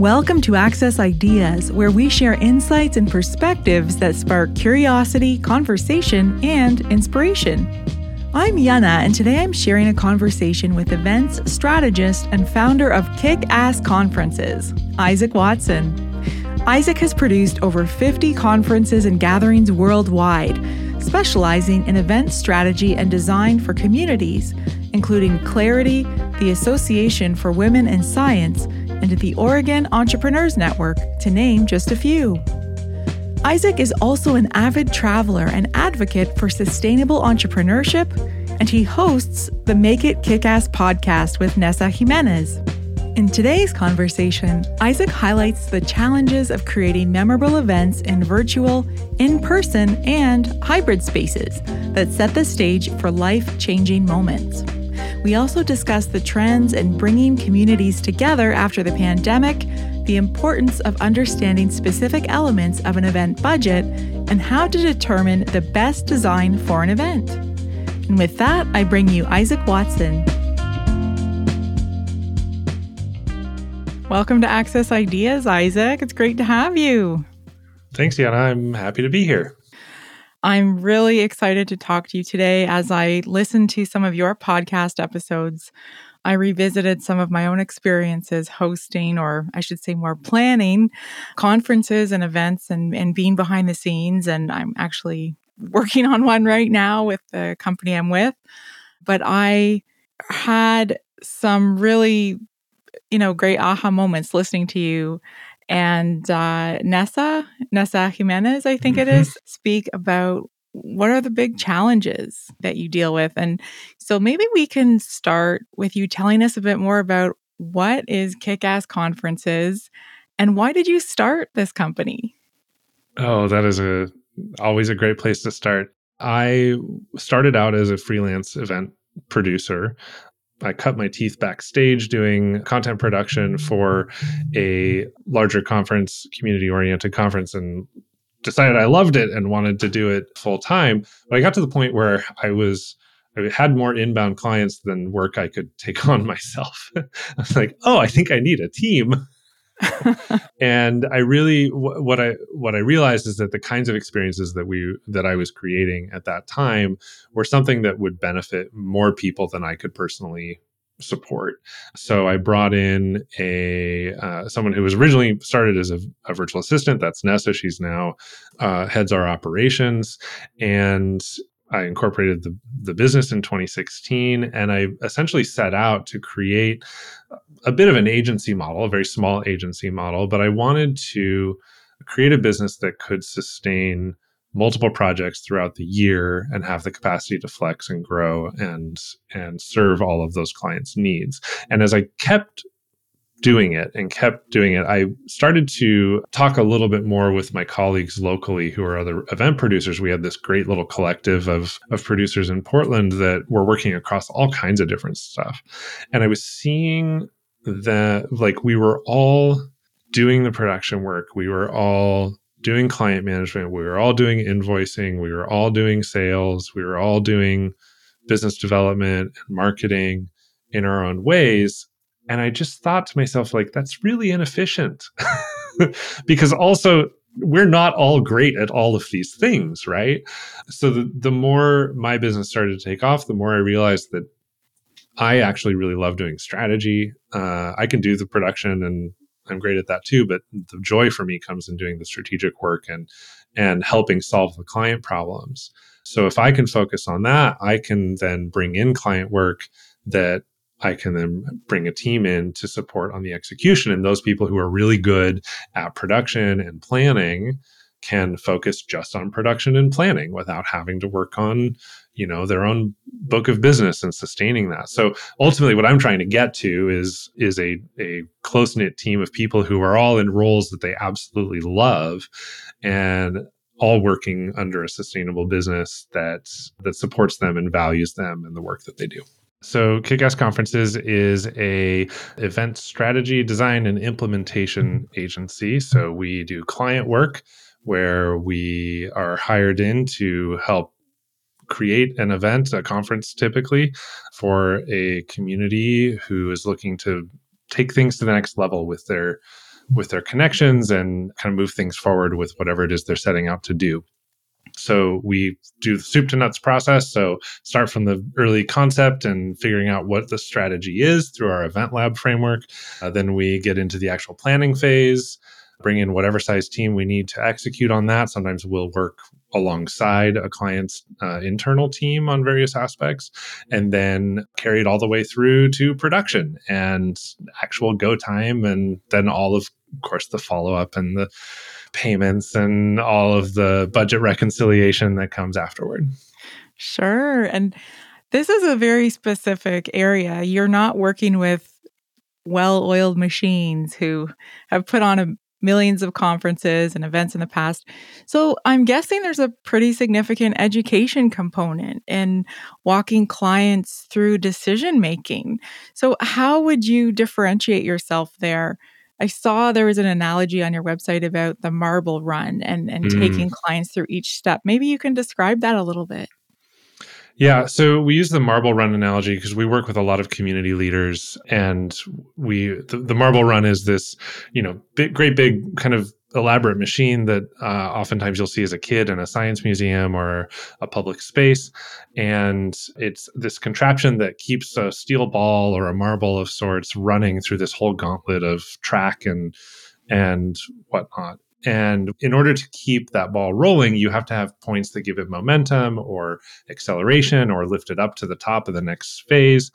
Welcome to Access Ideas, where we share insights and perspectives that spark curiosity, conversation, and inspiration. I'm Yana, and today I'm sharing a conversation with events strategist and founder of Kick Ass Conferences, Isaac Watson. Isaac has produced over 50 conferences and gatherings worldwide, specializing in event strategy and design for communities, including Clarity, the Association for Women in Science, and the Oregon Entrepreneurs Network, to name just a few. Isaac is also an avid traveler and advocate for sustainable entrepreneurship, and he hosts the Make It Kickass podcast with Nessa Jimenez. In today's conversation, Isaac highlights the challenges of creating memorable events in virtual, in person, and hybrid spaces that set the stage for life changing moments. We also discuss the trends in bringing communities together after the pandemic, the importance of understanding specific elements of an event budget, and how to determine the best design for an event. And with that, I bring you Isaac Watson. Welcome to Access Ideas, Isaac. It's great to have you. Thanks, Yana. I'm happy to be here. I'm really excited to talk to you today as I listened to some of your podcast episodes. I revisited some of my own experiences hosting, or I should say, more planning conferences and events and, and being behind the scenes. And I'm actually working on one right now with the company I'm with. But I had some really, you know, great aha moments listening to you and uh, Nessa, Nessa Jimenez, I think mm-hmm. it is, speak about what are the big challenges that you deal with. And so maybe we can start with you telling us a bit more about what is Kickass Conferences and why did you start this company? Oh, that is a always a great place to start. I started out as a freelance event producer. I cut my teeth backstage doing content production for a larger conference, community oriented conference, and decided I loved it and wanted to do it full time. But I got to the point where I was, I had more inbound clients than work I could take on myself. I was like, oh, I think I need a team. and I really what I what I realized is that the kinds of experiences that we that I was creating at that time were something that would benefit more people than I could personally support. So I brought in a uh, someone who was originally started as a, a, virtual assistant. That's Nessa. She's now uh, heads our operations, and I incorporated the, the business in 2016, and I essentially set out to create a bit of an agency model, a very small agency model, but I wanted to create a business that could sustain multiple projects throughout the year and have the capacity to flex and grow and and serve all of those clients needs. And as i kept doing it and kept doing it, I started to talk a little bit more with my colleagues locally who are other event producers. We had this great little collective of, of producers in Portland that were working across all kinds of different stuff. And I was seeing that like we were all doing the production work, we were all doing client management, we were all doing invoicing, we were all doing sales, we were all doing business development and marketing in our own ways and I just thought to myself, like, that's really inefficient. because also, we're not all great at all of these things, right? So the, the more my business started to take off, the more I realized that I actually really love doing strategy. Uh, I can do the production and I'm great at that too, but the joy for me comes in doing the strategic work and and helping solve the client problems. So if I can focus on that, I can then bring in client work that I can then bring a team in to support on the execution. And those people who are really good at production and planning can focus just on production and planning without having to work on you know their own book of business and sustaining that so ultimately what i'm trying to get to is is a, a close-knit team of people who are all in roles that they absolutely love and all working under a sustainable business that that supports them and values them and the work that they do so Kickass Conferences is a event strategy, design, and implementation agency. So we do client work where we are hired in to help create an event, a conference typically, for a community who is looking to take things to the next level with their with their connections and kind of move things forward with whatever it is they're setting out to do. So we do the soup to nuts process. So start from the early concept and figuring out what the strategy is through our event lab framework. Uh, then we get into the actual planning phase, bring in whatever size team we need to execute on that. Sometimes we'll work alongside a client's uh, internal team on various aspects and then carry it all the way through to production and actual go time and then all of, course the follow up and the payments and all of the budget reconciliation that comes afterward. Sure. And this is a very specific area. You're not working with well oiled machines who have put on a millions of conferences and events in the past. So I'm guessing there's a pretty significant education component in walking clients through decision making. So, how would you differentiate yourself there? I saw there was an analogy on your website about the marble run and, and mm. taking clients through each step. Maybe you can describe that a little bit. Yeah, so we use the marble run analogy because we work with a lot of community leaders, and we the, the marble run is this, you know, big, great big kind of elaborate machine that uh, oftentimes you'll see as a kid in a science museum or a public space. And it's this contraption that keeps a steel ball or a marble of sorts running through this whole gauntlet of track and and whatnot. And in order to keep that ball rolling, you have to have points that give it momentum or acceleration or lift it up to the top of the next phase.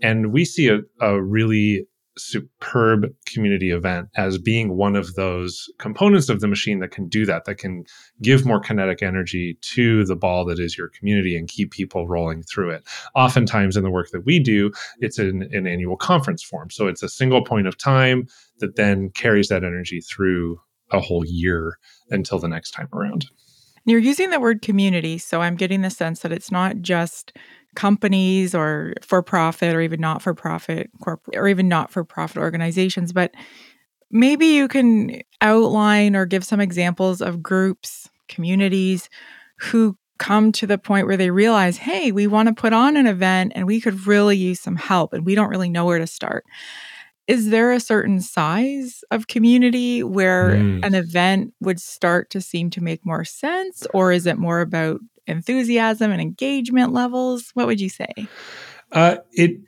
And we see a, a really superb community event as being one of those components of the machine that can do that, that can give more kinetic energy to the ball that is your community and keep people rolling through it. Oftentimes, in the work that we do, it's in an annual conference form. So it's a single point of time that then carries that energy through a whole year until the next time around. You're using the word community. So I'm getting the sense that it's not just companies or for profit or even not for profit corporate or even not for profit organizations but maybe you can outline or give some examples of groups communities who come to the point where they realize hey we want to put on an event and we could really use some help and we don't really know where to start is there a certain size of community where mm. an event would start to seem to make more sense or is it more about enthusiasm and engagement levels? What would you say? Uh, it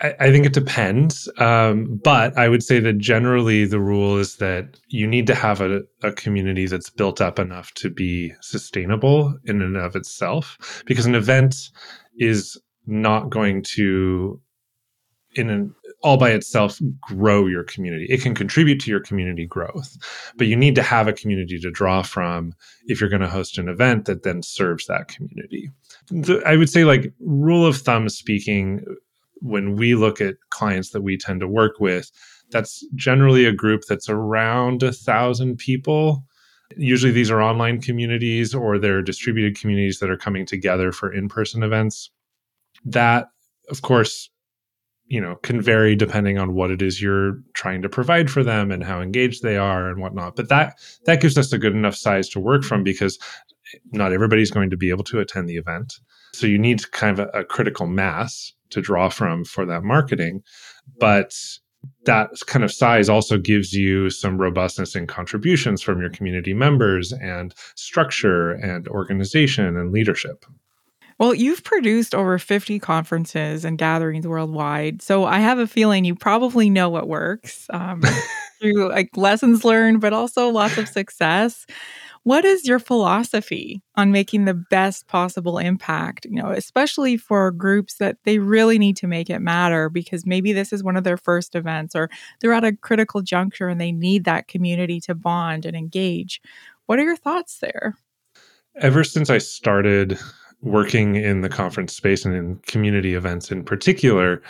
I, I, think it depends. Um, but I would say that generally the rule is that you need to have a, a, community that's built up enough to be sustainable in and of itself, because an event is not going to in an all by itself grow your community. It can contribute to your community growth, but you need to have a community to draw from if you're going to host an event that then serves that community. The, I would say, like, rule of thumb speaking, when we look at clients that we tend to work with, that's generally a group that's around a thousand people. Usually, these are online communities or they're distributed communities that are coming together for in person events. That, of course, you know can vary depending on what it is you're trying to provide for them and how engaged they are and whatnot. But that that gives us a good enough size to work from because not everybody's going to be able to attend the event. So you need kind of a, a critical mass to draw from for that marketing. But that kind of size also gives you some robustness in contributions from your community members and structure and organization and leadership well, you've produced over 50 conferences and gatherings worldwide. So I have a feeling you probably know what works um, through like lessons learned, but also lots of success. What is your philosophy on making the best possible impact, you know, especially for groups that they really need to make it matter because maybe this is one of their first events or they're at a critical juncture and they need that community to bond and engage. What are your thoughts there? Ever since I started working in the conference space and in community events in particular,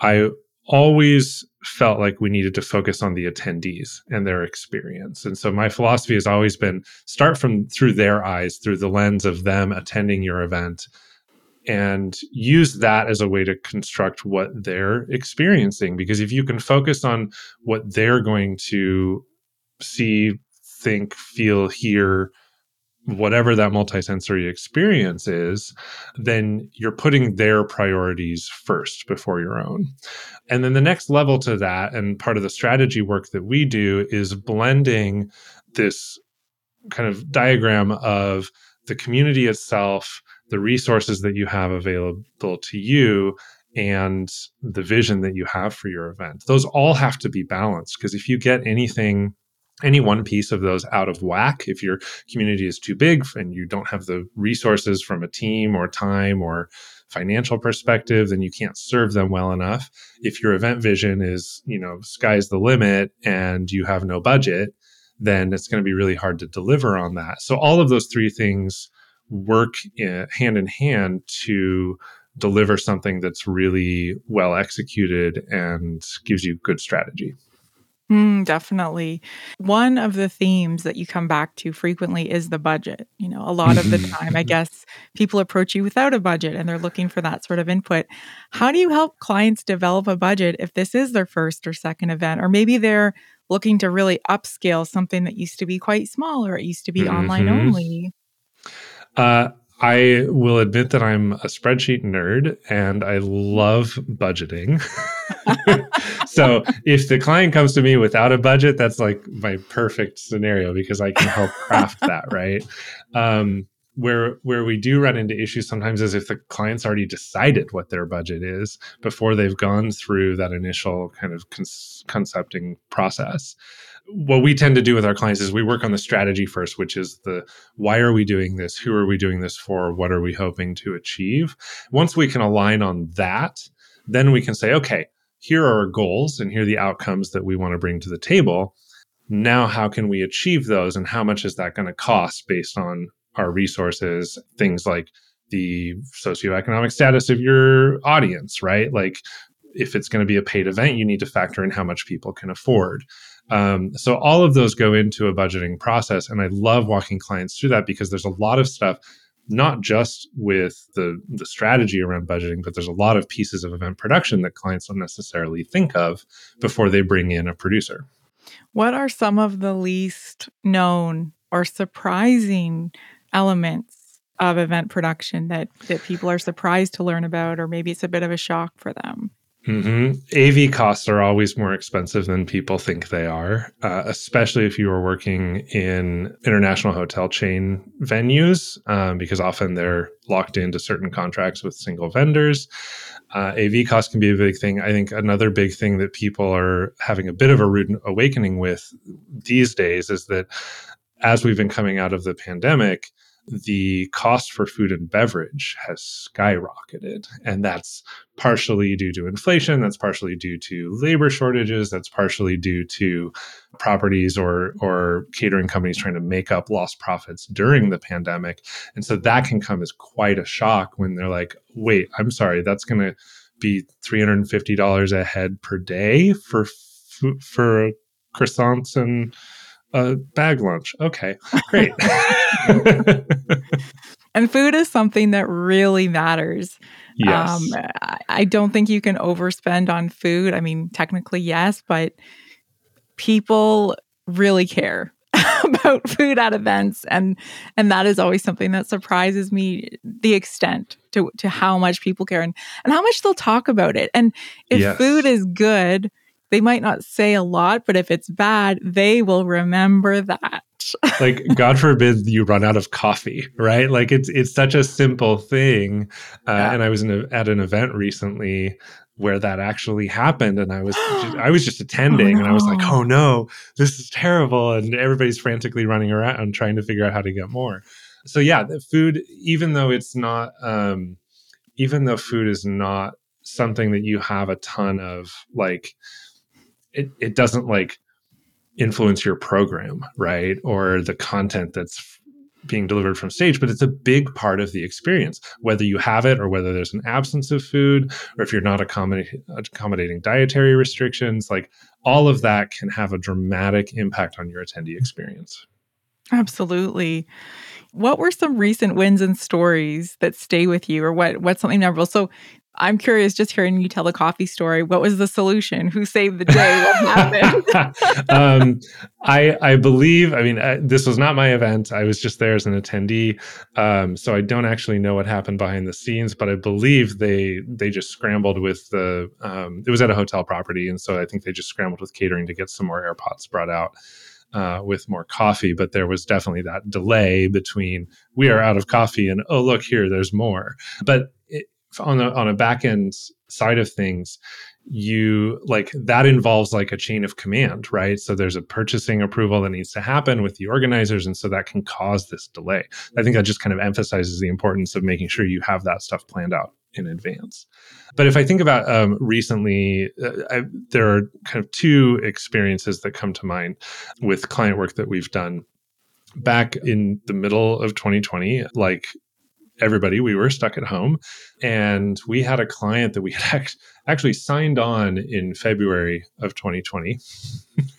I always felt like we needed to focus on the attendees and their experience. And so my philosophy has always been start from through their eyes, through the lens of them attending your event and use that as a way to construct what they're experiencing because if you can focus on what they're going to see, think, feel, hear whatever that multisensory experience is, then you're putting their priorities first before your own. And then the next level to that, and part of the strategy work that we do, is blending this kind of diagram of the community itself, the resources that you have available to you, and the vision that you have for your event. Those all have to be balanced because if you get anything any one piece of those out of whack, if your community is too big and you don't have the resources from a team or time or financial perspective, then you can't serve them well enough. If your event vision is, you know, sky's the limit and you have no budget, then it's going to be really hard to deliver on that. So all of those three things work in, hand in hand to deliver something that's really well executed and gives you good strategy. Mm, definitely. One of the themes that you come back to frequently is the budget. You know, a lot of the time, I guess people approach you without a budget and they're looking for that sort of input. How do you help clients develop a budget if this is their first or second event? Or maybe they're looking to really upscale something that used to be quite small or it used to be mm-hmm. online only? Uh, I will admit that I'm a spreadsheet nerd and I love budgeting. so if the client comes to me without a budget, that's like my perfect scenario because I can help craft that, right? Um, where where we do run into issues sometimes is if the client's already decided what their budget is before they've gone through that initial kind of con- concepting process what we tend to do with our clients is we work on the strategy first, which is the why are we doing this? Who are we doing this for? What are we hoping to achieve? Once we can align on that, then we can say, okay, here are our goals and here are the outcomes that we want to bring to the table. Now, how can we achieve those? And how much is that going to cost based on our resources? Things like the socioeconomic status of your audience, right? Like, if it's going to be a paid event, you need to factor in how much people can afford. Um, so all of those go into a budgeting process, and I love walking clients through that because there's a lot of stuff, not just with the the strategy around budgeting, but there's a lot of pieces of event production that clients don't necessarily think of before they bring in a producer. What are some of the least known or surprising elements of event production that that people are surprised to learn about, or maybe it's a bit of a shock for them? Mm-hmm. AV costs are always more expensive than people think they are, uh, especially if you are working in international hotel chain venues, um, because often they're locked into certain contracts with single vendors. Uh, AV costs can be a big thing. I think another big thing that people are having a bit of a rude awakening with these days is that as we've been coming out of the pandemic, the cost for food and beverage has skyrocketed. And that's partially due to inflation, that's partially due to labor shortages, that's partially due to properties or, or catering companies trying to make up lost profits during the pandemic. And so that can come as quite a shock when they're like, wait, I'm sorry, that's going to be $350 a head per day for for croissants and a bag lunch. Okay, great. and food is something that really matters. Yes. Um, I don't think you can overspend on food. I mean, technically, yes, but people really care about food at events and and that is always something that surprises me the extent to to how much people care and, and how much they'll talk about it and if yes. food is good they might not say a lot, but if it's bad, they will remember that. like God forbid you run out of coffee, right? Like it's it's such a simple thing. Uh, yeah. And I was a, at an event recently where that actually happened, and I was just, I was just attending, oh, no. and I was like, oh no, this is terrible, and everybody's frantically running around trying to figure out how to get more. So yeah, the food, even though it's not, um, even though food is not something that you have a ton of like it, it doesn't like influence your program, right? Or the content that's being delivered from stage, but it's a big part of the experience, whether you have it or whether there's an absence of food, or if you're not accommodating, accommodating dietary restrictions, like all of that can have a dramatic impact on your attendee experience. Absolutely. What were some recent wins and stories that stay with you, or what what's something memorable? So I'm curious, just hearing you tell the coffee story. What was the solution? Who saved the day? What happened? um, I I believe. I mean, I, this was not my event. I was just there as an attendee, um, so I don't actually know what happened behind the scenes. But I believe they they just scrambled with the. Um, it was at a hotel property, and so I think they just scrambled with catering to get some more airpots brought out. Uh, with more coffee, but there was definitely that delay between we are out of coffee and oh look here, there's more. But on a on a back end side of things, you like that involves like a chain of command, right? So there's a purchasing approval that needs to happen with the organizers, and so that can cause this delay. I think that just kind of emphasizes the importance of making sure you have that stuff planned out in advance. But if I think about um, recently, uh, I, there are kind of two experiences that come to mind with client work that we've done. Back in the middle of 2020, like everybody, we were stuck at home. And we had a client that we had actually signed on in February of 2020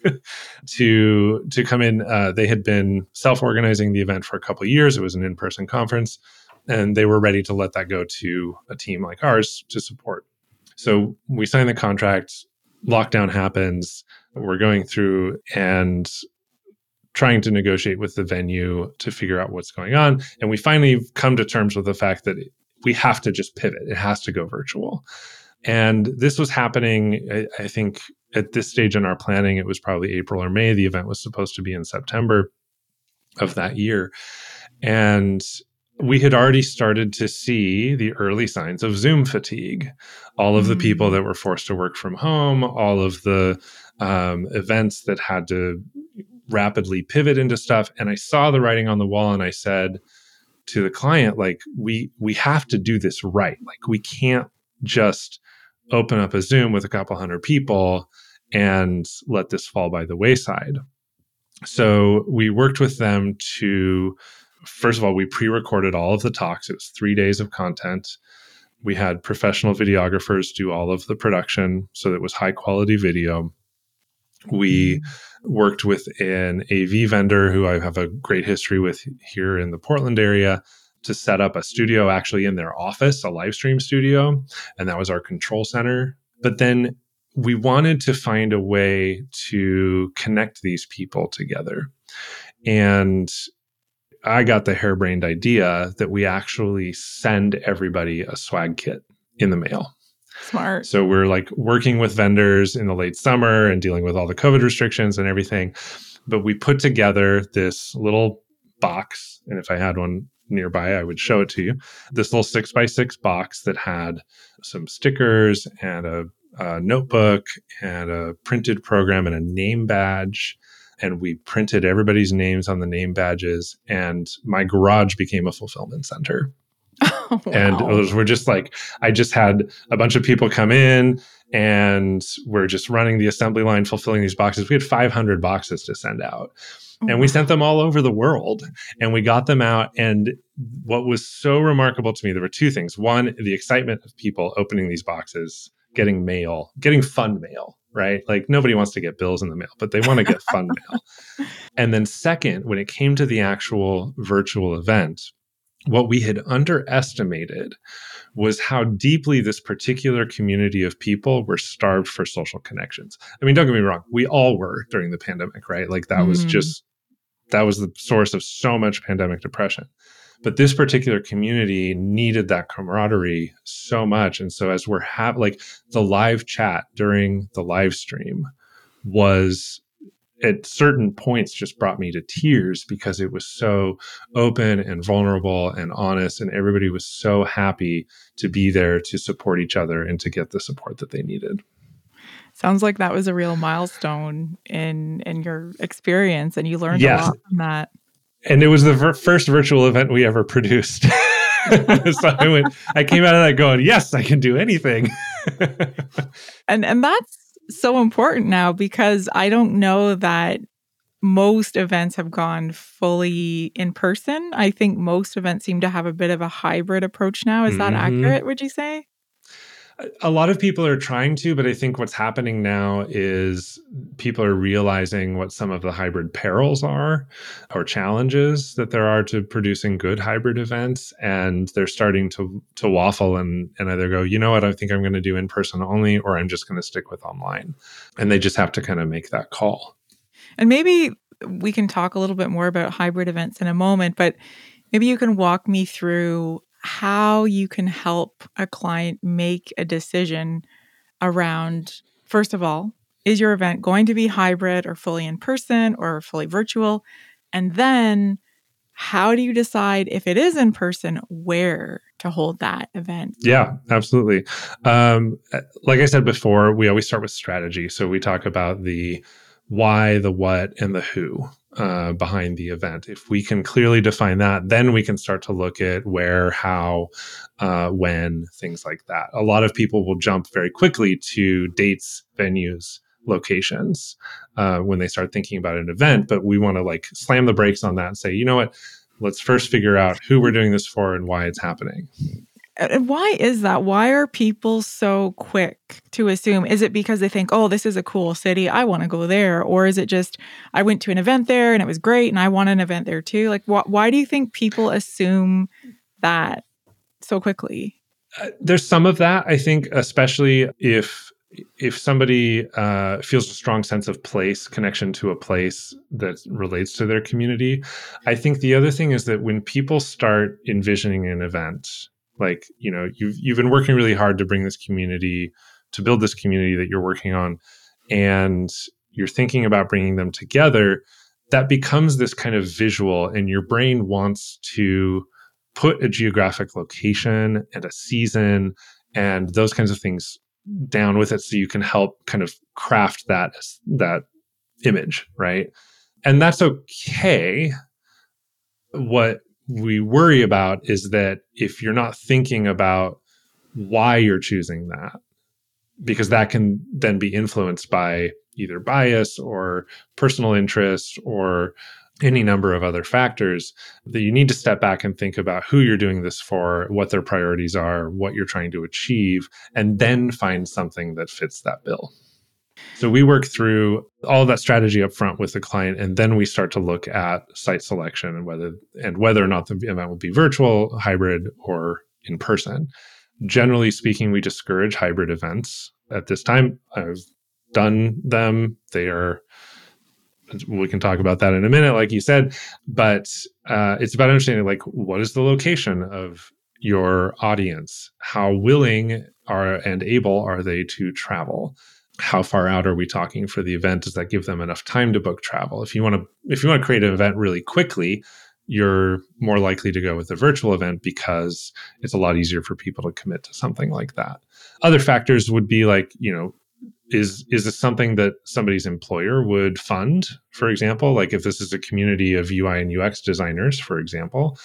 to, to come in. Uh, they had been self organizing the event for a couple years, it was an in person conference and they were ready to let that go to a team like ours to support. So we signed the contract, lockdown happens, we're going through and trying to negotiate with the venue to figure out what's going on. And we finally come to terms with the fact that we have to just pivot, it has to go virtual. And this was happening, I, I think, at this stage in our planning, it was probably April or May. The event was supposed to be in September of that year. And we had already started to see the early signs of Zoom fatigue. All of the people mm. that were forced to work from home, all of the um, events that had to rapidly pivot into stuff. And I saw the writing on the wall, and I said to the client, like, we we have to do this right. Like, we can't just open up a Zoom with a couple hundred people and let this fall by the wayside. So we worked with them to first of all, we pre recorded all of the talks. It was three days of content. We had professional videographers do all of the production. So that was high quality video. We worked with an AV vendor who I have a great history with here in the Portland area to set up a studio actually in their office, a live stream studio. And that was our control center. But then we wanted to find a way to connect these people together. And I got the harebrained idea that we actually send everybody a swag kit in the mail. Smart. So we're like working with vendors in the late summer and dealing with all the COVID restrictions and everything. But we put together this little box. And if I had one nearby, I would show it to you. This little six by six box that had some stickers and a, a notebook and a printed program and a name badge and we printed everybody's names on the name badges and my garage became a fulfillment center oh, wow. and those were just like i just had a bunch of people come in and we're just running the assembly line fulfilling these boxes we had 500 boxes to send out oh, and we sent them all over the world and we got them out and what was so remarkable to me there were two things one the excitement of people opening these boxes getting mail getting fun mail right? Like nobody wants to get bills in the mail, but they want to get fun mail. And then, second, when it came to the actual virtual event, what we had underestimated was how deeply this particular community of people were starved for social connections. I mean, don't get me wrong, we all were during the pandemic, right? Like that mm. was just that was the source of so much pandemic depression. But this particular community needed that camaraderie so much. And so as we're have like the live chat during the live stream was at certain points just brought me to tears because it was so open and vulnerable and honest and everybody was so happy to be there to support each other and to get the support that they needed sounds like that was a real milestone in in your experience and you learned yes. a lot from that and it was the ver- first virtual event we ever produced. so I went, I came out of that going, yes, I can do anything. and and that's so important now because I don't know that most events have gone fully in person. I think most events seem to have a bit of a hybrid approach now. Is that mm-hmm. accurate? Would you say? A lot of people are trying to, but I think what's happening now is people are realizing what some of the hybrid perils are or challenges that there are to producing good hybrid events. And they're starting to to waffle and, and either go, you know what, I think I'm going to do in person only, or I'm just going to stick with online. And they just have to kind of make that call. And maybe we can talk a little bit more about hybrid events in a moment, but maybe you can walk me through how you can help a client make a decision around, first of all, is your event going to be hybrid or fully in person or fully virtual? And then how do you decide if it is in person, where to hold that event? Yeah, absolutely. Um, like I said before, we always start with strategy. So we talk about the why, the what, and the who uh, behind the event. If we can clearly define that, then we can start to look at where, how, uh, when, things like that. A lot of people will jump very quickly to dates, venues, locations uh, when they start thinking about an event, but we want to like slam the brakes on that and say, you know what? Let's first figure out who we're doing this for and why it's happening. And why is that? Why are people so quick to assume? Is it because they think, oh, this is a cool city. I want to go there. Or is it just, I went to an event there and it was great and I want an event there too? Like, wh- why do you think people assume that so quickly? Uh, there's some of that. I think, especially if if somebody uh, feels a strong sense of place connection to a place that relates to their community i think the other thing is that when people start envisioning an event like you know you've you've been working really hard to bring this community to build this community that you're working on and you're thinking about bringing them together that becomes this kind of visual and your brain wants to put a geographic location and a season and those kinds of things down with it so you can help kind of craft that that image right? And that's okay. What we worry about is that if you're not thinking about why you're choosing that, because that can then be influenced by either bias or personal interest or any number of other factors that you need to step back and think about who you're doing this for, what their priorities are, what you're trying to achieve, and then find something that fits that bill. So we work through all that strategy up front with the client, and then we start to look at site selection and whether and whether or not the event will be virtual, hybrid, or in person. Generally speaking, we discourage hybrid events at this time. I've done them; they are. We can talk about that in a minute, like you said, but uh, it's about understanding like what is the location of your audience, how willing are and able are they to travel how far out are we talking for the event? Does that give them enough time to book travel? If you want to if you want to create an event really quickly you're more likely to go with a virtual event because it's a lot easier for people to commit to something like that. Other factors would be like you know is is this something that somebody's employer would fund? For example like if this is a community of ui and ux designers for example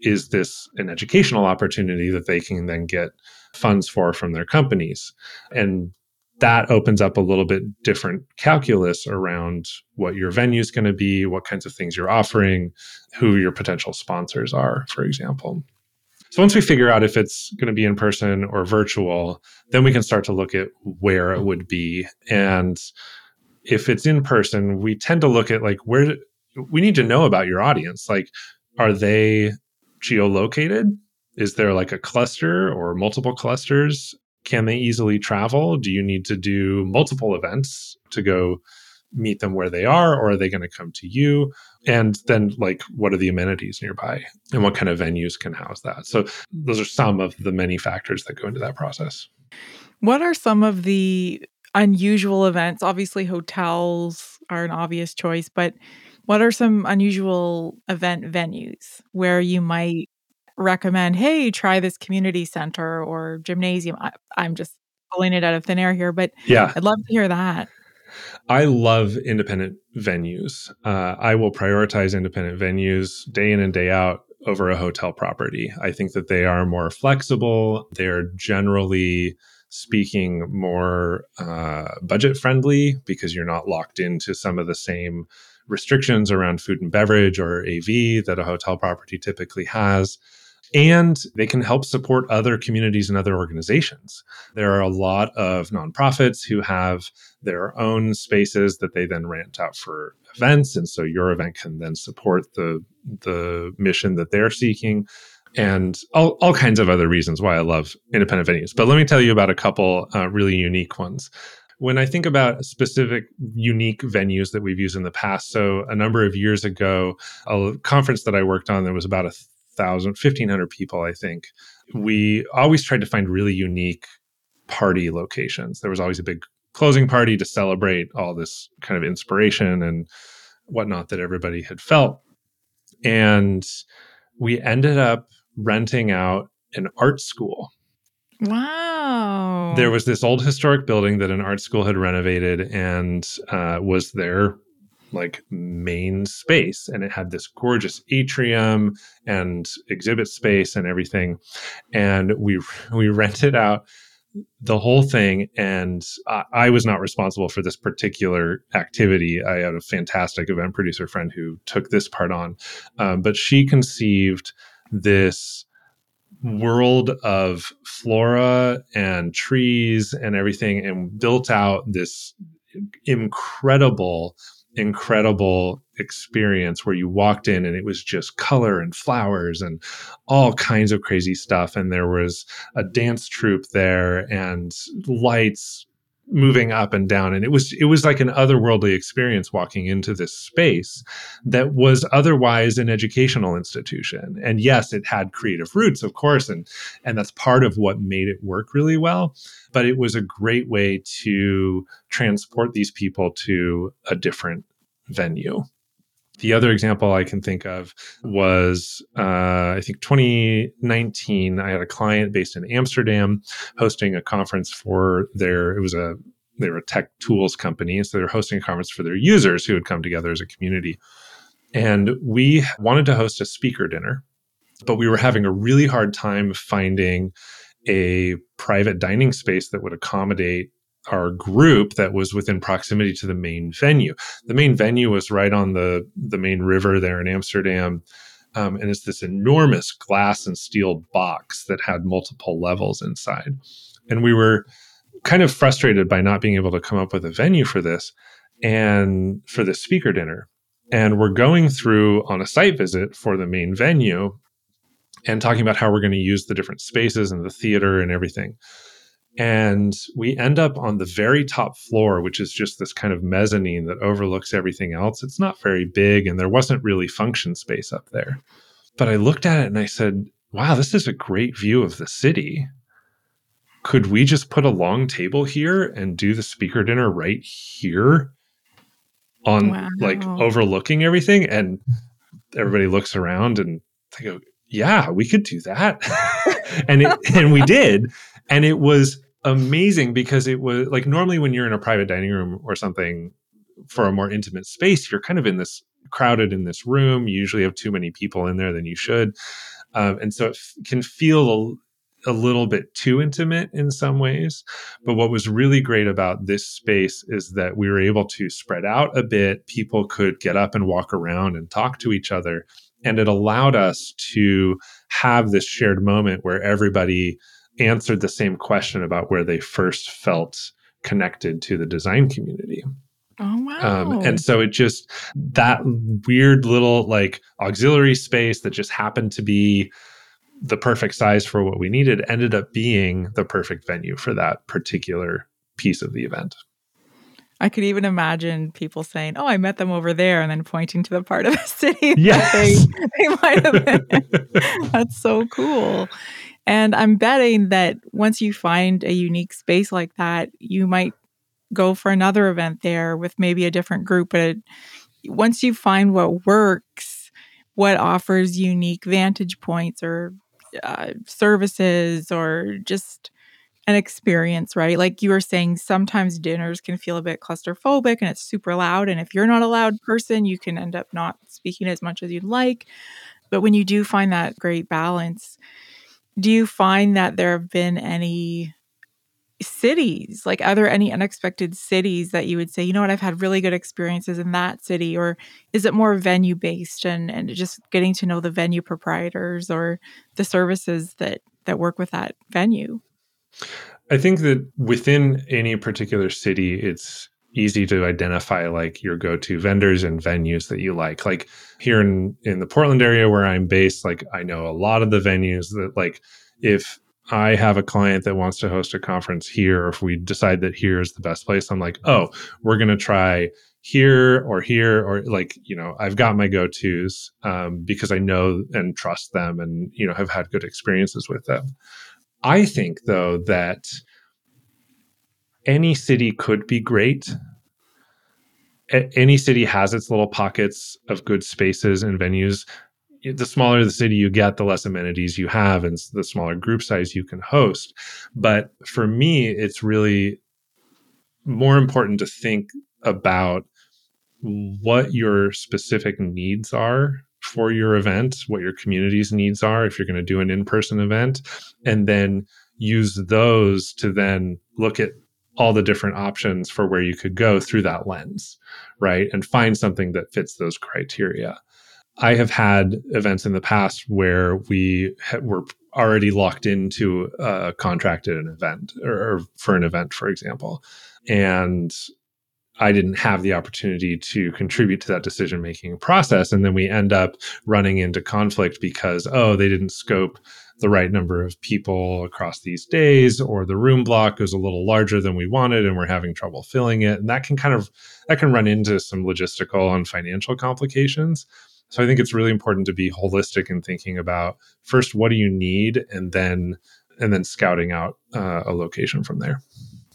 is this an educational opportunity that they can then get funds for from their companies? And that opens up a little bit different calculus around what your venue is going to be, what kinds of things you're offering, who your potential sponsors are, for example. So once we figure out if it's going to be in person or virtual, then we can start to look at where it would be. And if it's in person, we tend to look at like where we need to know about your audience. Like, are they geolocated? Is there like a cluster or multiple clusters can they easily travel? Do you need to do multiple events to go meet them where they are, or are they going to come to you? And then, like, what are the amenities nearby and what kind of venues can house that? So, those are some of the many factors that go into that process. What are some of the unusual events? Obviously, hotels are an obvious choice, but what are some unusual event venues where you might recommend, hey, try this community center or gymnasium. I, I'm just pulling it out of thin air here, but yeah, I'd love to hear that. I love independent venues. Uh, I will prioritize independent venues day in and day out over a hotel property. I think that they are more flexible. They're generally speaking more uh, budget friendly because you're not locked into some of the same restrictions around food and beverage or AV that a hotel property typically has and they can help support other communities and other organizations. There are a lot of nonprofits who have their own spaces that they then rent out for events. And so your event can then support the, the mission that they're seeking and all, all kinds of other reasons why I love independent venues. But let me tell you about a couple uh, really unique ones. When I think about specific unique venues that we've used in the past, so a number of years ago, a conference that I worked on that was about a thousand, 1500 people, I think, we always tried to find really unique party locations. There was always a big closing party to celebrate all this kind of inspiration and whatnot that everybody had felt. And we ended up renting out an art school. Wow. There was this old historic building that an art school had renovated and uh, was their like main space. And it had this gorgeous atrium and exhibit space and everything. And we we rented out the whole thing and I, I, was not responsible for this particular activity i had a fantastic event producer friend who took this part on um, but she conceived this world of flora and trees and everything and built out this incredible incredible experience where you walked in and it was just color and flowers and all kinds of crazy stuff. And there was a dance troupe there and lights moving up and down. And it was it was like an otherworldly experience walking into this space that was otherwise an educational institution. And yes it had creative roots of course and and that's part of what made it work really well. But it was a great way to transport these people to a different venue the other example I can think of was, uh, I think 2019. I had a client based in Amsterdam hosting a conference for their. It was a they were a tech tools company, so they were hosting a conference for their users who had come together as a community. And we wanted to host a speaker dinner, but we were having a really hard time finding a private dining space that would accommodate our group that was within proximity to the main venue. The main venue was right on the the main river there in Amsterdam. Um, and it's this enormous glass and steel box that had multiple levels inside. And we were kind of frustrated by not being able to come up with a venue for this and for the speaker dinner. And we're going through on a site visit for the main venue and talking about how we're going to use the different spaces and the theater and everything. And we end up on the very top floor, which is just this kind of mezzanine that overlooks everything else. It's not very big, and there wasn't really function space up there. But I looked at it and I said, wow, this is a great view of the city. Could we just put a long table here and do the speaker dinner right here on wow. like overlooking everything? And everybody looks around and they go, yeah, we could do that. and it, and we did. And it was amazing because it was like normally when you're in a private dining room or something for a more intimate space, you're kind of in this crowded in this room. You usually have too many people in there than you should. Um, and so it f- can feel a, a little bit too intimate in some ways. But what was really great about this space is that we were able to spread out a bit. People could get up and walk around and talk to each other. And it allowed us to have this shared moment where everybody answered the same question about where they first felt connected to the design community. Oh wow. Um, and so it just that weird little like auxiliary space that just happened to be the perfect size for what we needed ended up being the perfect venue for that particular piece of the event. I could even imagine people saying, "Oh, I met them over there," and then pointing to the part of the city yes. that they, they might have been. That's so cool. And I'm betting that once you find a unique space like that, you might go for another event there with maybe a different group. But once you find what works, what offers unique vantage points or uh, services or just an experience, right? Like you were saying, sometimes dinners can feel a bit claustrophobic and it's super loud. And if you're not a loud person, you can end up not speaking as much as you'd like. But when you do find that great balance, do you find that there have been any cities? Like, are there any unexpected cities that you would say, you know what, I've had really good experiences in that city? Or is it more venue based and, and just getting to know the venue proprietors or the services that, that work with that venue? I think that within any particular city, it's easy to identify like your go-to vendors and venues that you like. Like here in in the Portland area where I'm based, like I know a lot of the venues that like if I have a client that wants to host a conference here, or if we decide that here is the best place, I'm like, oh, we're gonna try here or here or like you know I've got my go tos um, because I know and trust them and you know have had good experiences with them. I think though that any city could be great. A- any city has its little pockets of good spaces and venues. The smaller the city you get, the less amenities you have, and the smaller group size you can host. But for me, it's really more important to think about what your specific needs are for your event, what your community's needs are if you're going to do an in person event, and then use those to then look at all the different options for where you could go through that lens, right? And find something that fits those criteria. I have had events in the past where we ha- were already locked into a contract at an event or, or for an event, for example. And I didn't have the opportunity to contribute to that decision making process. And then we end up running into conflict because, oh, they didn't scope the right number of people across these days or the room block is a little larger than we wanted and we're having trouble filling it. And that can kind of that can run into some logistical and financial complications. So i think it's really important to be holistic in thinking about first what do you need? And then and then scouting out uh, a location from there.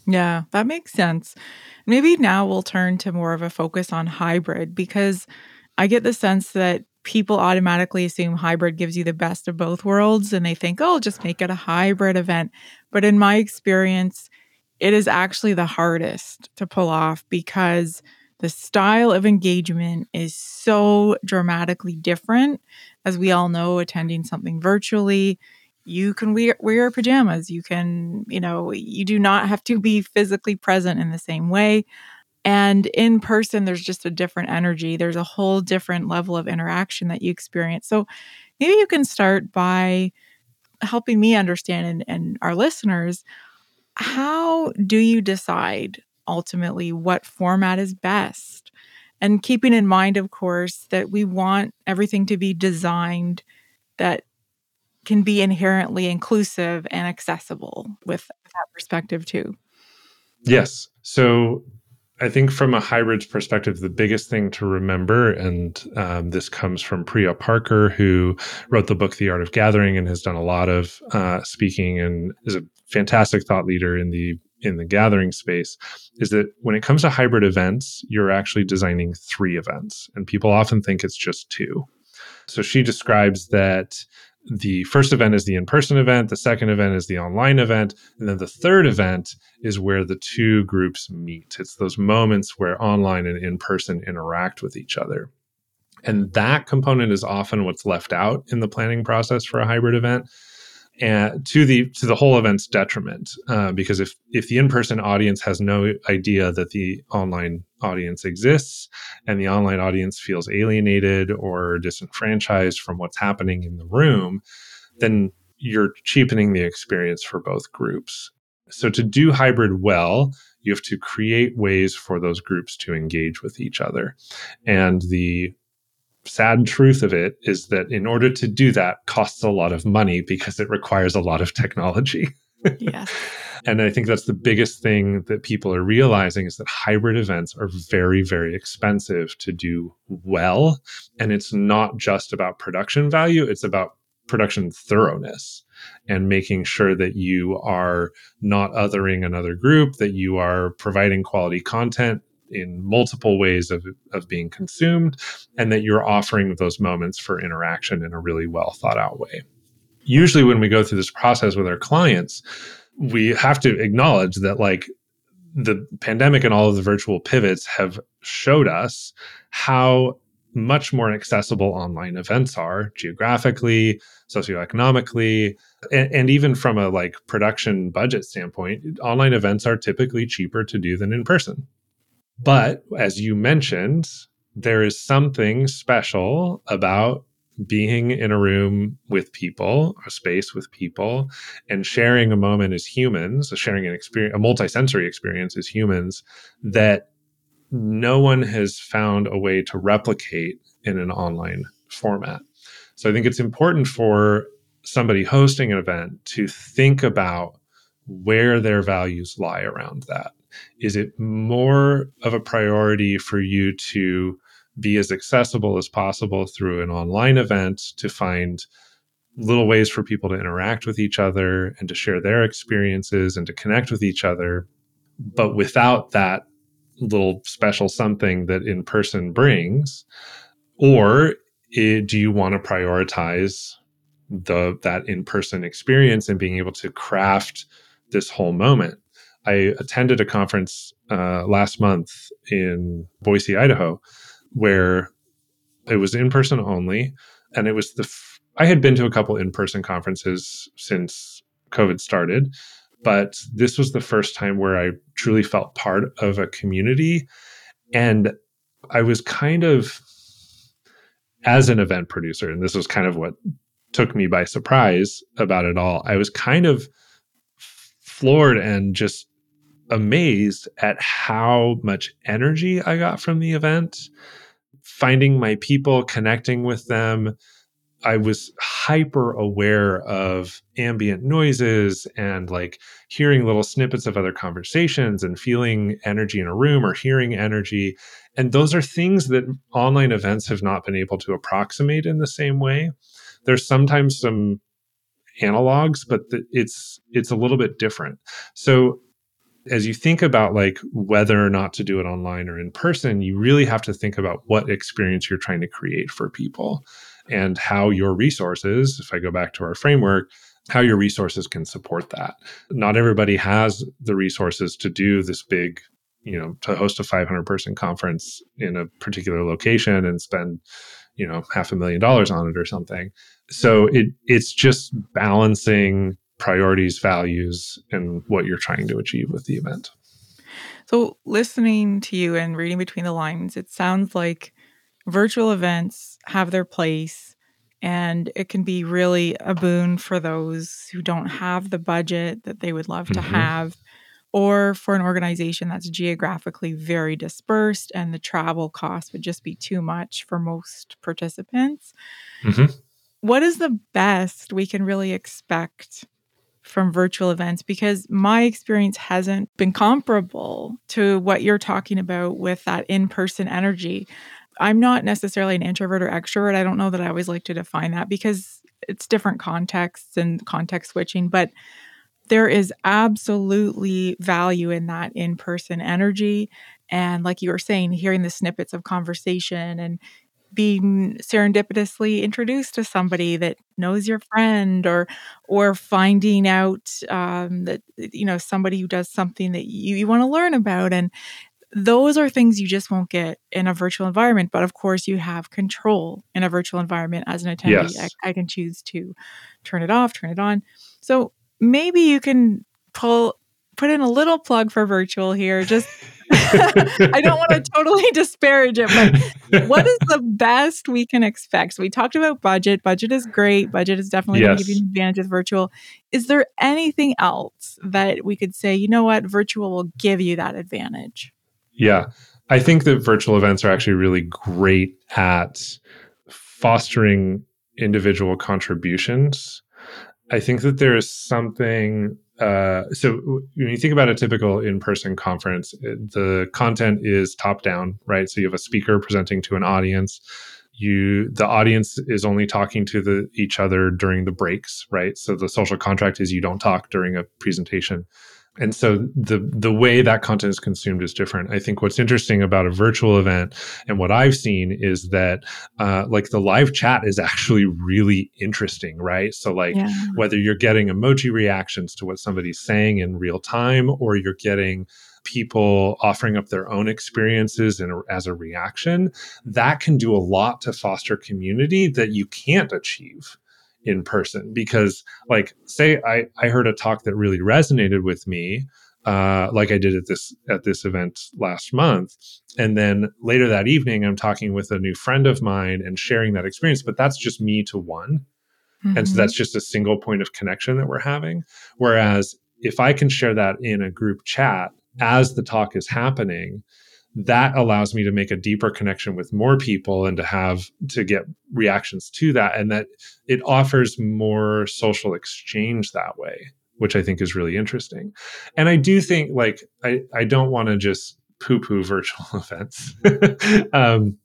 Yeah that makes sense. Maybe now we'll turn to more of a focus on hybrid because i get the sense that people automatically assume hybrid gives you the best of both worlds and they think, oh, just make it a hybrid event. But in my experience, it is actually the hardest to pull off because the style of engagement is so dramatically different. As we all know, attending something virtually, you can wear, wear pajamas. You can, you know, you do not have to be physically present in the same way. And in person, there's just a different energy. There's a whole different level of interaction that you experience. So maybe you can start by helping me understand and, and our listeners how do you decide ultimately what format is best? And keeping in mind, of course, that we want everything to be designed that can be inherently inclusive and accessible with that perspective, too. Yes. So I think from a hybrids perspective, the biggest thing to remember, and um, this comes from Priya Parker, who wrote the book The Art of Gathering and has done a lot of uh, speaking and is a fantastic thought leader in the in the gathering space, is that when it comes to hybrid events, you're actually designing three events, and people often think it's just two. So she describes that the first event is the in-person event the second event is the online event and then the third event is where the two groups meet. It's those moments where online and in-person interact with each other. And that component is often what's left out in the planning process for a hybrid event and to the to the whole event's detriment uh, because if if the in-person audience has no idea that the online audience exists and the online audience feels alienated or disenfranchised from what's happening in the room then you're cheapening the experience for both groups. So to do hybrid well you have to create ways for those groups to engage with each other. And the sad truth of it is that in order to do that costs a lot of money because it requires a lot of technology. yes. And I think that's the biggest thing that people are realizing is that hybrid events are very, very expensive to do well. And it's not just about production value, it's about production thoroughness and making sure that you are not othering another group, that you are providing quality content in multiple ways of, of being consumed, and that you're offering those moments for interaction in a really well thought out way. Usually, when we go through this process with our clients, we have to acknowledge that, like, the pandemic and all of the virtual pivots have showed us how much more accessible online events are geographically, socioeconomically, and, and, even from a like production budget standpoint, online events are typically cheaper to do than in person. But as you mentioned, there is something special about being in a room with people, a space with people, and sharing a moment as humans, sharing an experience, a multisensory experience as humans that no one has found a way to replicate in an online format. So I think it's important for somebody hosting an event to think about where their values lie around that. Is it more of a priority for you to be as accessible as possible through an online event to find little ways for people to interact with each other and to share their experiences and to connect with each other. But without that little special something that in person brings, or it, do you want to prioritize the that in person experience and being able to craft this whole moment? I attended a conference uh, last month in Boise, Idaho, where it was in person only, and it was the f- I had been to a couple in person conferences since COVID started, but this was the first time where I truly felt part of a community, and I was kind of as an event producer, and this was kind of what took me by surprise about it all. I was kind of floored and just amazed at how much energy I got from the event finding my people, connecting with them. I was hyper aware of ambient noises and like hearing little snippets of other conversations and feeling energy in a room or hearing energy. And those are things that online events have not been able to approximate in the same way. There's sometimes some analogs, but it's it's a little bit different. So as you think about like whether or not to do it online or in person, you really have to think about what experience you're trying to create for people and how your resources, if I go back to our framework, how your resources can support that. Not everybody has the resources to do this big, you know, to host a 500 person conference in a particular location and spend, you know, half a million dollars on it or something. So it it's just balancing priorities, values, and what you're trying to achieve with the event. So, listening to you and reading between the lines, it sounds like virtual events have their place and it can be really a boon for those who don't have the budget that they would love to mm-hmm. have or for an organization that's geographically very dispersed and the travel cost would just be too much for most participants. Mm-hmm. What is the best we can really expect from virtual events because my experience hasn't been comparable to what you're talking about with that in person energy. I'm not necessarily an introvert or extrovert. I don't know that I always like to define that because it's different contexts and context switching, but there is absolutely value in that in person energy. And like you were saying, hearing the snippets of conversation and being serendipitously introduced to somebody that knows your friend or or finding out um, that you know somebody who does something that you, you want to learn about and those are things you just won't get in a virtual environment but of course you have control in a virtual environment as an attendee yes. I, I can choose to turn it off turn it on so maybe you can pull put in a little plug for virtual here just I don't want to totally disparage it, but what is the best we can expect? So we talked about budget. Budget is great. Budget is definitely yes. going to give you an advantage with virtual. Is there anything else that we could say, you know what, virtual will give you that advantage? Yeah. I think that virtual events are actually really great at fostering individual contributions. I think that there is something uh, so when you think about a typical in-person conference, the content is top down, right? So you have a speaker presenting to an audience. You the audience is only talking to the each other during the breaks, right? So the social contract is you don't talk during a presentation. And so the the way that content is consumed is different i think what's interesting about a virtual event and what i've seen is that uh, like the live chat is actually really interesting right so like yeah. whether you're getting emoji reactions to what somebody's saying in real time or you're getting people offering up their own experiences and as a reaction that can do a lot to foster community that you can't achieve in person because like say i i heard a talk that really resonated with me uh, like I did at this at this event last month, and then later that evening, I'm talking with a new friend of mine and sharing that experience. But that's just me to one, mm-hmm. and so that's just a single point of connection that we're having. Whereas if I can share that in a group chat as the talk is happening, that allows me to make a deeper connection with more people and to have to get reactions to that and that it offers more social exchange that way which i think is really interesting. And i do think like i i don't want to just poo poo virtual events. Um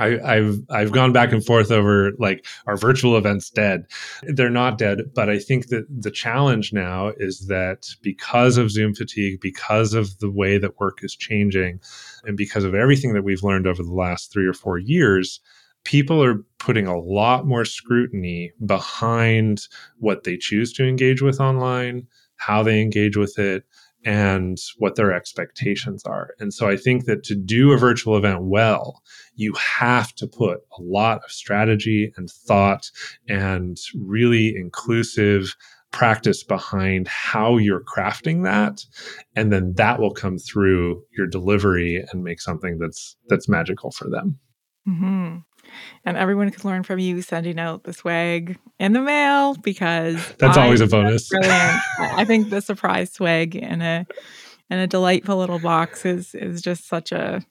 I, have I've gone back and forth over like are virtual events dead? They're not dead, but I think that the challenge now is that because of Zoom fatigue, because of the way that work is changing, and because of everything that we've learned over the last three or four years, people are putting a lot more scrutiny behind what they choose to engage with online, how they engage with it, and what their expectations are. And so I think that to do a virtual event well, you have to put a lot of strategy and thought and really inclusive practice behind how you're crafting that and then that will come through your delivery and make something that's that's magical for them mm-hmm. And everyone can learn from you sending out the swag in the mail because that's I, always a bonus brilliant i think the surprise swag in a in a delightful little box is is just such a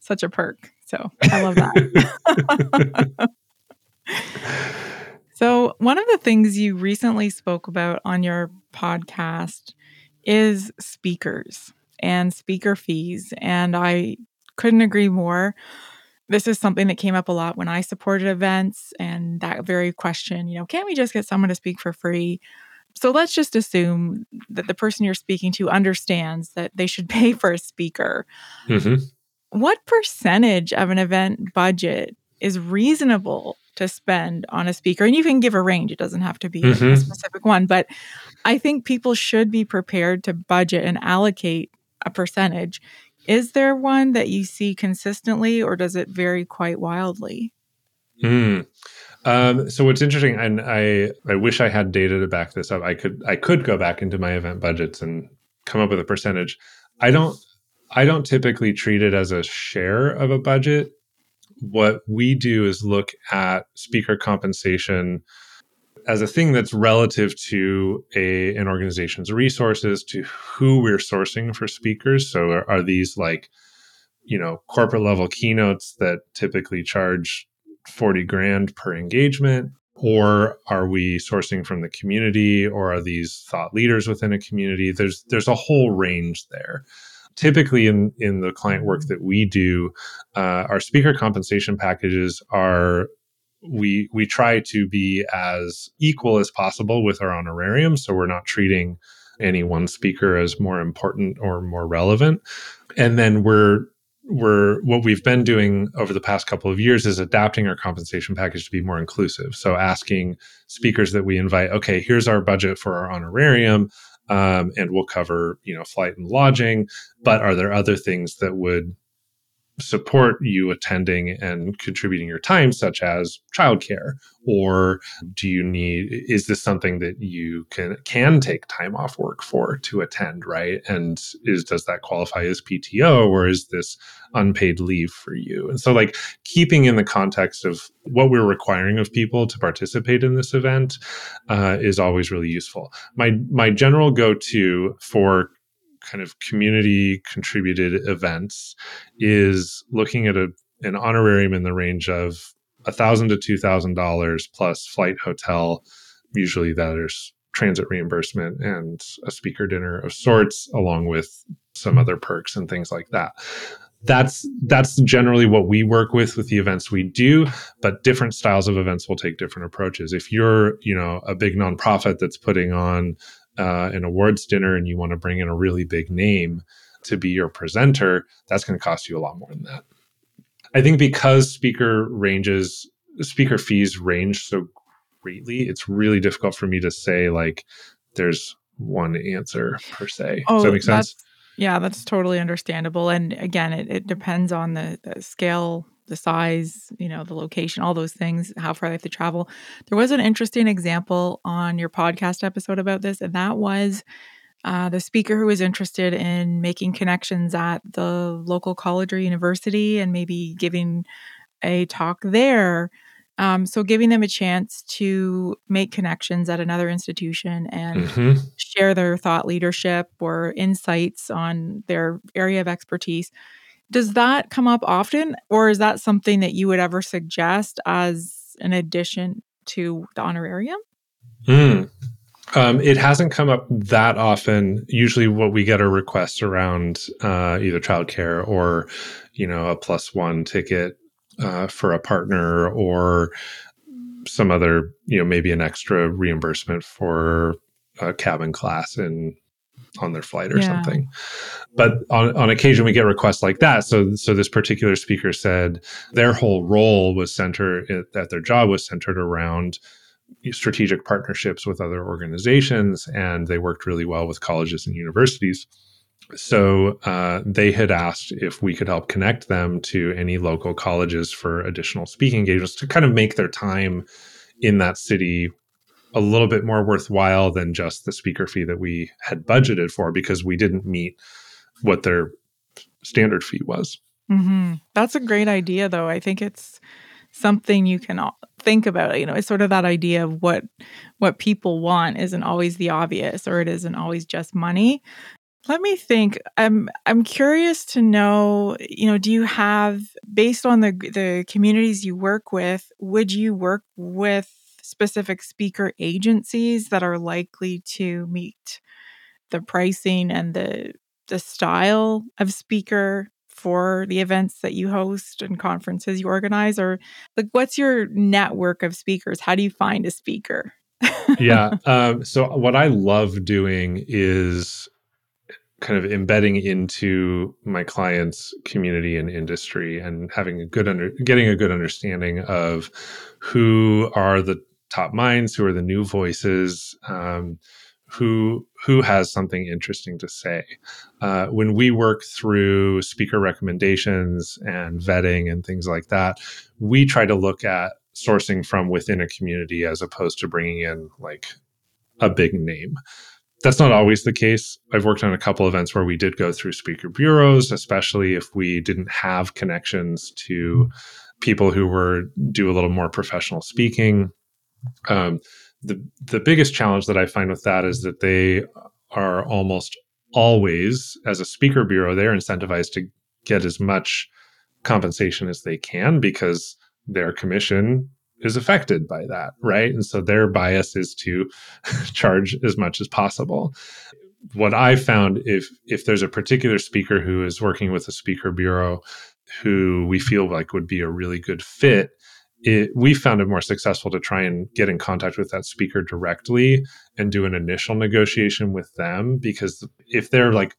such a perk so i love that So, one of the things you recently spoke about on your podcast is speakers and speaker fees. And I couldn't agree more. This is something that came up a lot when I supported events and that very question, you know, can't we just get someone to speak for free? So let's just assume that the person you're speaking to understands that they should pay for a speaker. Mm-hmm. What percentage of an event budget is reasonable to spend on a speaker and you can give a range it doesn't have to be mm-hmm. a specific one but i think people should be prepared to budget and allocate a percentage is there one that you see consistently or does it vary quite wildly mm. Um, so what's interesting, and I I wish I had data to back this up. I could I could go back into my event budgets and come up with a percentage. I don't I don't typically treat it as a share of a budget what we do is look at speaker compensation as a thing that's relative to a an organization's resources to who we're sourcing for speakers. So are, are these like you know corporate level keynotes that typically charge 40 grand per engagement? Or are we sourcing from the community? Or are these thought leaders within a community? There's there's a whole range there. Typically in in the client work that we do, uh, our speaker compensation packages are we we try to be as equal as possible with our honorarium, so we're not treating any one speaker as more important or more relevant, and then we're we're what we've been doing over the past couple of years is adapting our compensation package to be more inclusive. So asking speakers that we invite, okay, here's our budget for our honorarium um, and we'll cover you know flight and lodging. But are there other things that would support you attending and contributing your time, such as childcare? Or do you need, is this something that you can, can take time off work for to attend, right? And is, does that qualify as PTO or is this unpaid leave for you? And so like keeping in the context of what we're requiring of people to participate in this event uh, is always really useful. My, my general go-to for kind of community contributed events is looking at a, an honorarium in the range of a thousand to two thousand dollars plus flight hotel usually there's transit reimbursement and a speaker dinner of sorts along with some other perks and things like that. That's that's generally what we work with with the events we do but different styles of events will take different approaches. If you're you know a big nonprofit that's putting on uh, an awards dinner and you want to bring in a really big name to be your presenter, that's going to cost you a lot more than that. I think because speaker ranges, speaker fees range so greatly, it's really difficult for me to say like there's one answer per se. Oh, Does that make sense? Yeah, that's totally understandable. And again, it, it depends on the, the scale, the size, you know, the location, all those things, how far they have to travel. There was an interesting example on your podcast episode about this, and that was uh, the speaker who was interested in making connections at the local college or university and maybe giving a talk there um, so giving them a chance to make connections at another institution and mm-hmm. share their thought leadership or insights on their area of expertise. Does that come up often, or is that something that you would ever suggest as an addition to the honorarium? Mm. Um, it hasn't come up that often. Usually, what we get are requests around uh, either childcare or, you know, a plus one ticket uh, for a partner or some other, you know, maybe an extra reimbursement for a cabin class and on their flight or yeah. something. But on, on occasion we get requests like that. So so this particular speaker said their whole role was centered that their job was centered around strategic partnerships with other organizations and they worked really well with colleges and universities so uh, they had asked if we could help connect them to any local colleges for additional speaking engagements to kind of make their time in that city a little bit more worthwhile than just the speaker fee that we had budgeted for because we didn't meet what their standard fee was. Mm-hmm. That's a great idea, though. I think it's something you can think about. You know, it's sort of that idea of what what people want isn't always the obvious, or it isn't always just money. Let me think. I'm I'm curious to know, you know, do you have based on the the communities you work with, would you work with specific speaker agencies that are likely to meet the pricing and the the style of speaker for the events that you host and conferences you organize or like what's your network of speakers? How do you find a speaker? yeah. Um, so what I love doing is kind of embedding into my clients community and industry and having a good under getting a good understanding of who are the top minds who are the new voices um, who who has something interesting to say uh, when we work through speaker recommendations and vetting and things like that we try to look at sourcing from within a community as opposed to bringing in like a big name that's not always the case. I've worked on a couple events where we did go through speaker bureaus, especially if we didn't have connections to people who were do a little more professional speaking. Um, the the biggest challenge that I find with that is that they are almost always, as a speaker bureau, they're incentivized to get as much compensation as they can because their commission is affected by that, right? And so their bias is to charge as much as possible. What I found if if there's a particular speaker who is working with a speaker bureau who we feel like would be a really good fit, it, we found it more successful to try and get in contact with that speaker directly and do an initial negotiation with them because if they're mm-hmm. like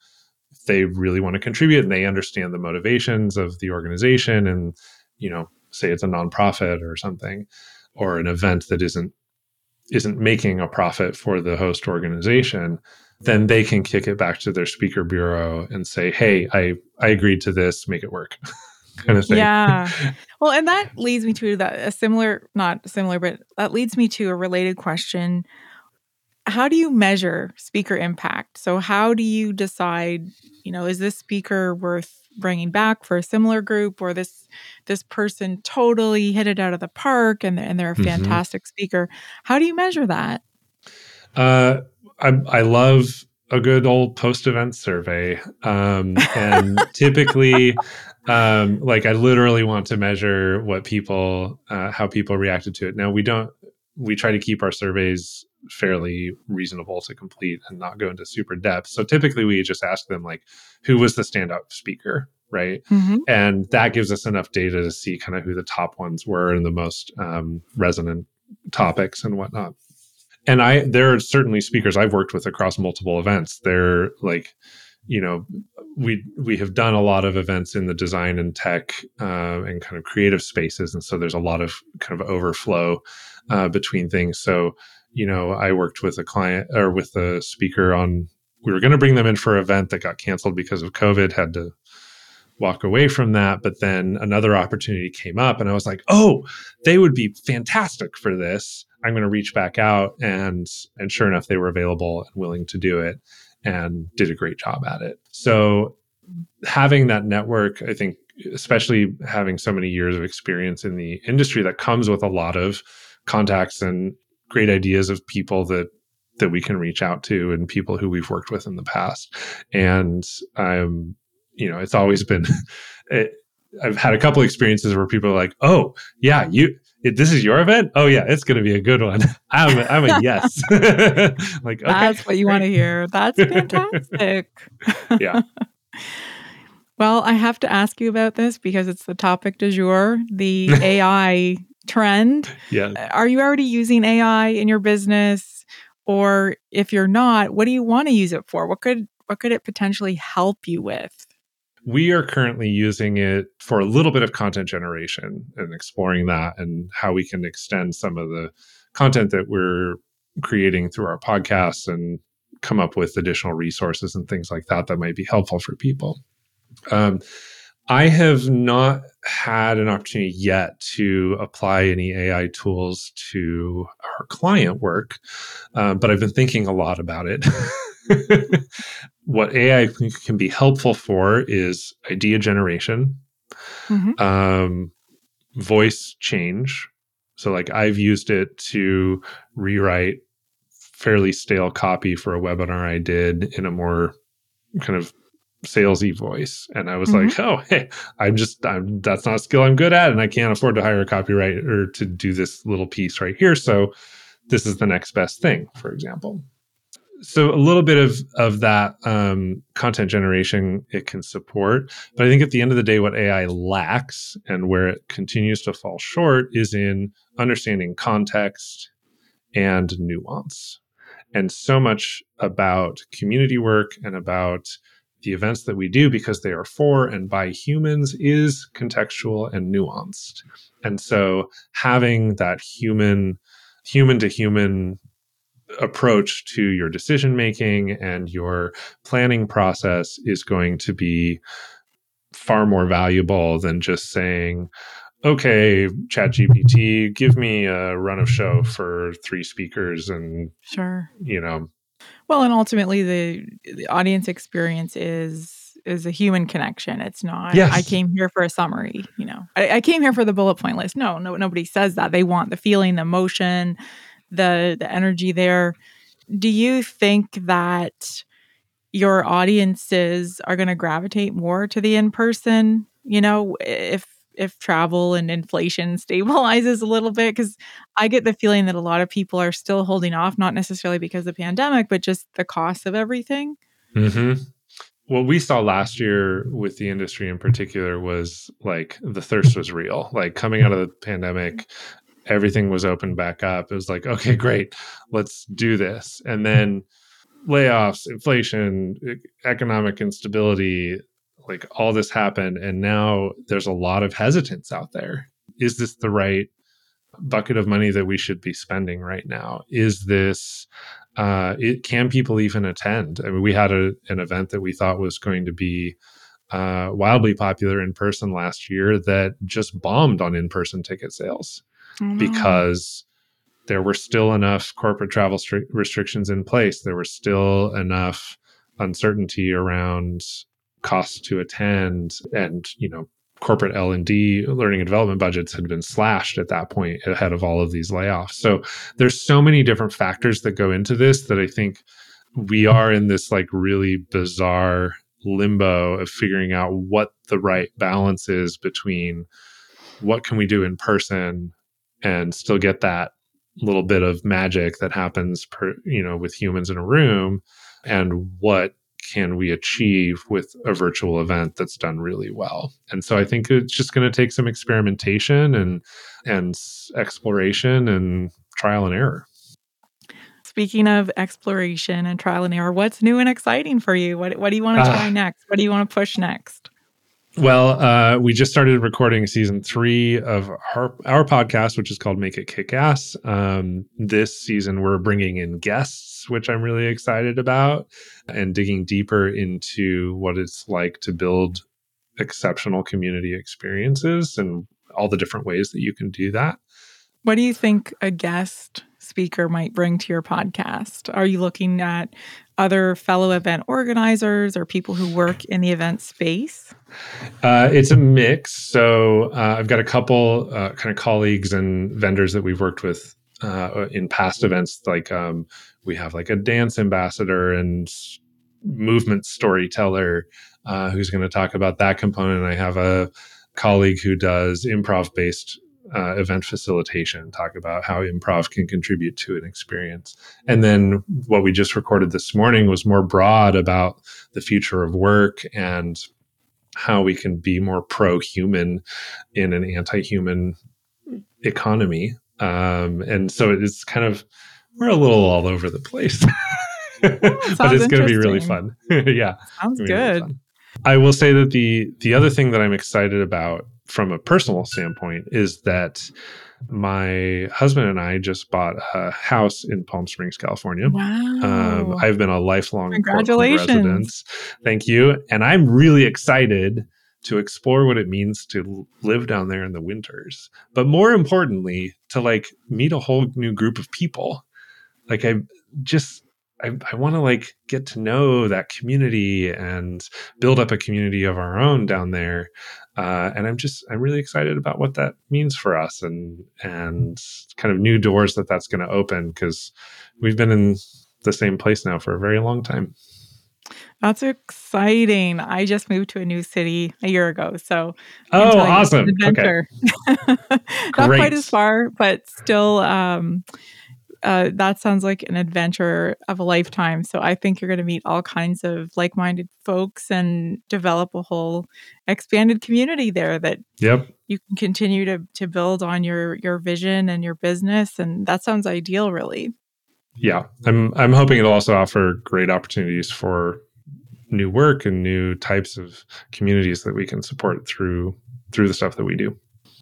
if they really want to contribute and they understand the motivations of the organization and you know say it's a nonprofit or something or an event that isn't isn't making a profit for the host organization then they can kick it back to their speaker bureau and say hey i i agreed to this make it work kind of thing. Yeah. Well and that leads me to that a similar not similar but that leads me to a related question. How do you measure speaker impact? So how do you decide you know is this speaker worth bringing back for a similar group or this this person totally hit it out of the park and, and they're a mm-hmm. fantastic mm-hmm. speaker? How do you measure that? Uh, I, I love a good old post event survey um, and typically um, like i literally want to measure what people uh, how people reacted to it now we don't we try to keep our surveys fairly reasonable to complete and not go into super depth. So typically we just ask them like who was the standout speaker, right? Mm-hmm. And that gives us enough data to see kind of who the top ones were and the most um, resonant topics and whatnot. And I there are certainly speakers I've worked with across multiple events. They're like, you know, we we have done a lot of events in the design and tech uh, and kind of creative spaces, and so there's a lot of kind of overflow uh, between things. So, you know, I worked with a client or with a speaker on. We were going to bring them in for an event that got canceled because of COVID. Had to walk away from that. But then another opportunity came up, and I was like, oh, they would be fantastic for this. I'm going to reach back out, and and sure enough, they were available and willing to do it, and did a great job at it. So having that network, I think, especially having so many years of experience in the industry, that comes with a lot of contacts and great ideas of people that that we can reach out to and people who we've worked with in the past. And I'm you know, it's always been. It, I've had a couple experiences where people are like, "Oh, yeah, you it, this is your event? Oh yeah, it's going to be a good one." I'm a, I'm a yes. like okay, that's what you want to hear. That's fantastic. yeah. well, I have to ask you about this because it's the topic du jour, the AI trend. Yeah. Uh, are you already using AI in your business? Or if you're not, what do you want to use it for? What could what could it potentially help you with? We are currently using it for a little bit of content generation and exploring that and how we can extend some of the content that we're creating through our podcasts and come up with additional resources and things like that that might be helpful for people. Um, I have not had an opportunity yet to apply any AI tools to our client work, uh, but I've been thinking a lot about it. what AI can be helpful for is idea generation, mm-hmm. um, voice change. So, like, I've used it to rewrite fairly stale copy for a webinar I did in a more kind of salesy voice and i was mm-hmm. like oh hey i'm just i'm that's not a skill i'm good at and i can't afford to hire a copywriter to do this little piece right here so this is the next best thing for example so a little bit of of that um, content generation it can support but i think at the end of the day what ai lacks and where it continues to fall short is in understanding context and nuance. And so much about community work and about the events that we do because they are for and by humans is contextual and nuanced. And so having that human human to human approach to your decision making and your planning process is going to be far more valuable than just saying okay chat gpt give me a run of show for three speakers and sure you know well and ultimately the the audience experience is is a human connection. It's not. Yes. I came here for a summary. You know, I, I, came here for the bullet point list. No, no, nobody says that. They want the feeling, the emotion, the the energy there. Do you think that your audiences are going to gravitate more to the in person? You know, if if travel and inflation stabilizes a little bit because i get the feeling that a lot of people are still holding off not necessarily because of the pandemic but just the cost of everything mm-hmm. what we saw last year with the industry in particular was like the thirst was real like coming out of the pandemic everything was open back up. It was like, okay, great, let's do this. And then layoffs, inflation, economic instability, like all this happened. And now there's a lot of hesitance out there. Is this the right bucket of money that we should be spending right now? Is this, uh, it, can people even attend? I mean, we had a, an event that we thought was going to be uh, wildly popular in person last year that just bombed on in person ticket sales Oh, because there were still enough corporate travel stri- restrictions in place. There was still enough uncertainty around costs to attend and, you know, corporate L&D learning and development budgets had been slashed at that point ahead of all of these layoffs. So there's so many different factors that go into this that I think we are in this like really bizarre limbo of figuring out what the right balance is between what can we do in person and still get that little bit of magic that happens per you know with humans in a room and what can we achieve with a virtual event that's done really well and so i think it's just going to take some experimentation and and exploration and trial and error speaking of exploration and trial and error, what's new and exciting for you? What, what do you want to uh, try next? What do you want to push next? Well, uh, we just started recording season three of our, our podcast, which is called Make It Kick Ass. Um, this season, we're bringing in guests, which I'm really excited about, and digging deeper into what it's like to build exceptional community experiences and all the different ways that you can do that. What do you think a guest speaker might bring to your podcast? Are you looking at other fellow event organizers or people who work in the event space? Uh, it's a mix. So uh, I've got a couple uh, kind of colleagues and vendors that we've worked with uh, in past events. Like um, we have like a dance ambassador and movement storyteller uh, who's going to talk about that component. I have a colleague who does improv based uh, event facilitation, talk about how improv can contribute to an experience. And then what we just recorded this morning was more broad about the future of work and how we can be more pro human in an anti human economy. Um, and so it's kind of, we're a little all over the place. but it's going to be really fun. yeah. Sounds good. Really I will say that the the other thing that I'm excited about from a personal standpoint is that my husband and I just bought a house in Palm Springs, California. Wow. Um, I've been a lifelong Congratulations. resident. Thank you. And I'm really excited to explore what it means to live down there in the winters. But more importantly, to like meet a whole new group of people. Like I just I, I want to like get to know that community and build up a community of our own down there. Uh, and I'm just I'm really excited about what that means for us and and kind of new doors that that's going to open because we've been in the same place now for a very long time. That's exciting. I just moved to a new city a year ago. So, oh, awesome. Adventure. Okay. Not quite as far, but still, um, uh, that sounds like an adventure of a lifetime. So I think you're going to meet all kinds of like-minded folks and develop a whole expanded community there that yep. you can continue to to build on your your vision and your business. And that sounds ideal, really. Yeah, I'm I'm hoping it'll also offer great opportunities for new work and new types of communities that we can support through through the stuff that we do.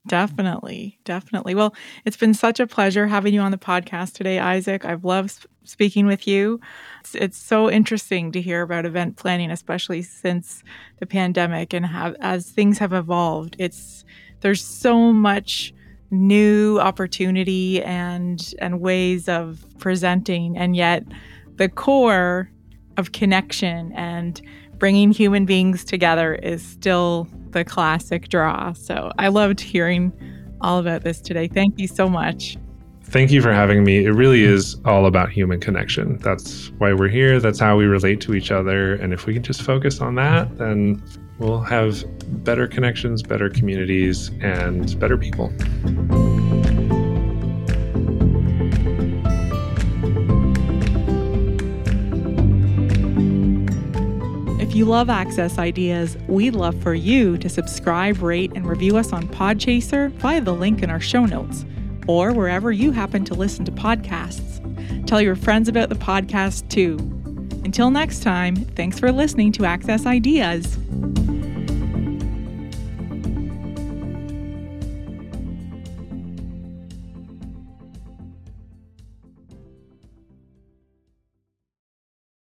Definitely. Definitely. Well, it's been such a pleasure having you on the podcast today, Isaac. I've loved speaking with you. It's, it's so interesting to hear about event planning, especially since the pandemic and have as things have evolved. It's there's so much new opportunity and and ways of presenting and yet the core of connection and bringing human beings together is still the classic draw. So I loved hearing all about this today. Thank you so much. Thank you for having me. It really is all about human connection. That's why we're here. That's how we relate to each other. And if we can just focus on that, then we'll have better connections, better communities, and better people. If you love Access Ideas, we'd love for you to subscribe, rate, and review us on Podchaser via the link in our show notes or wherever you happen to listen to podcasts. Tell your friends about the podcast too. Until next time, thanks for listening to Access Ideas.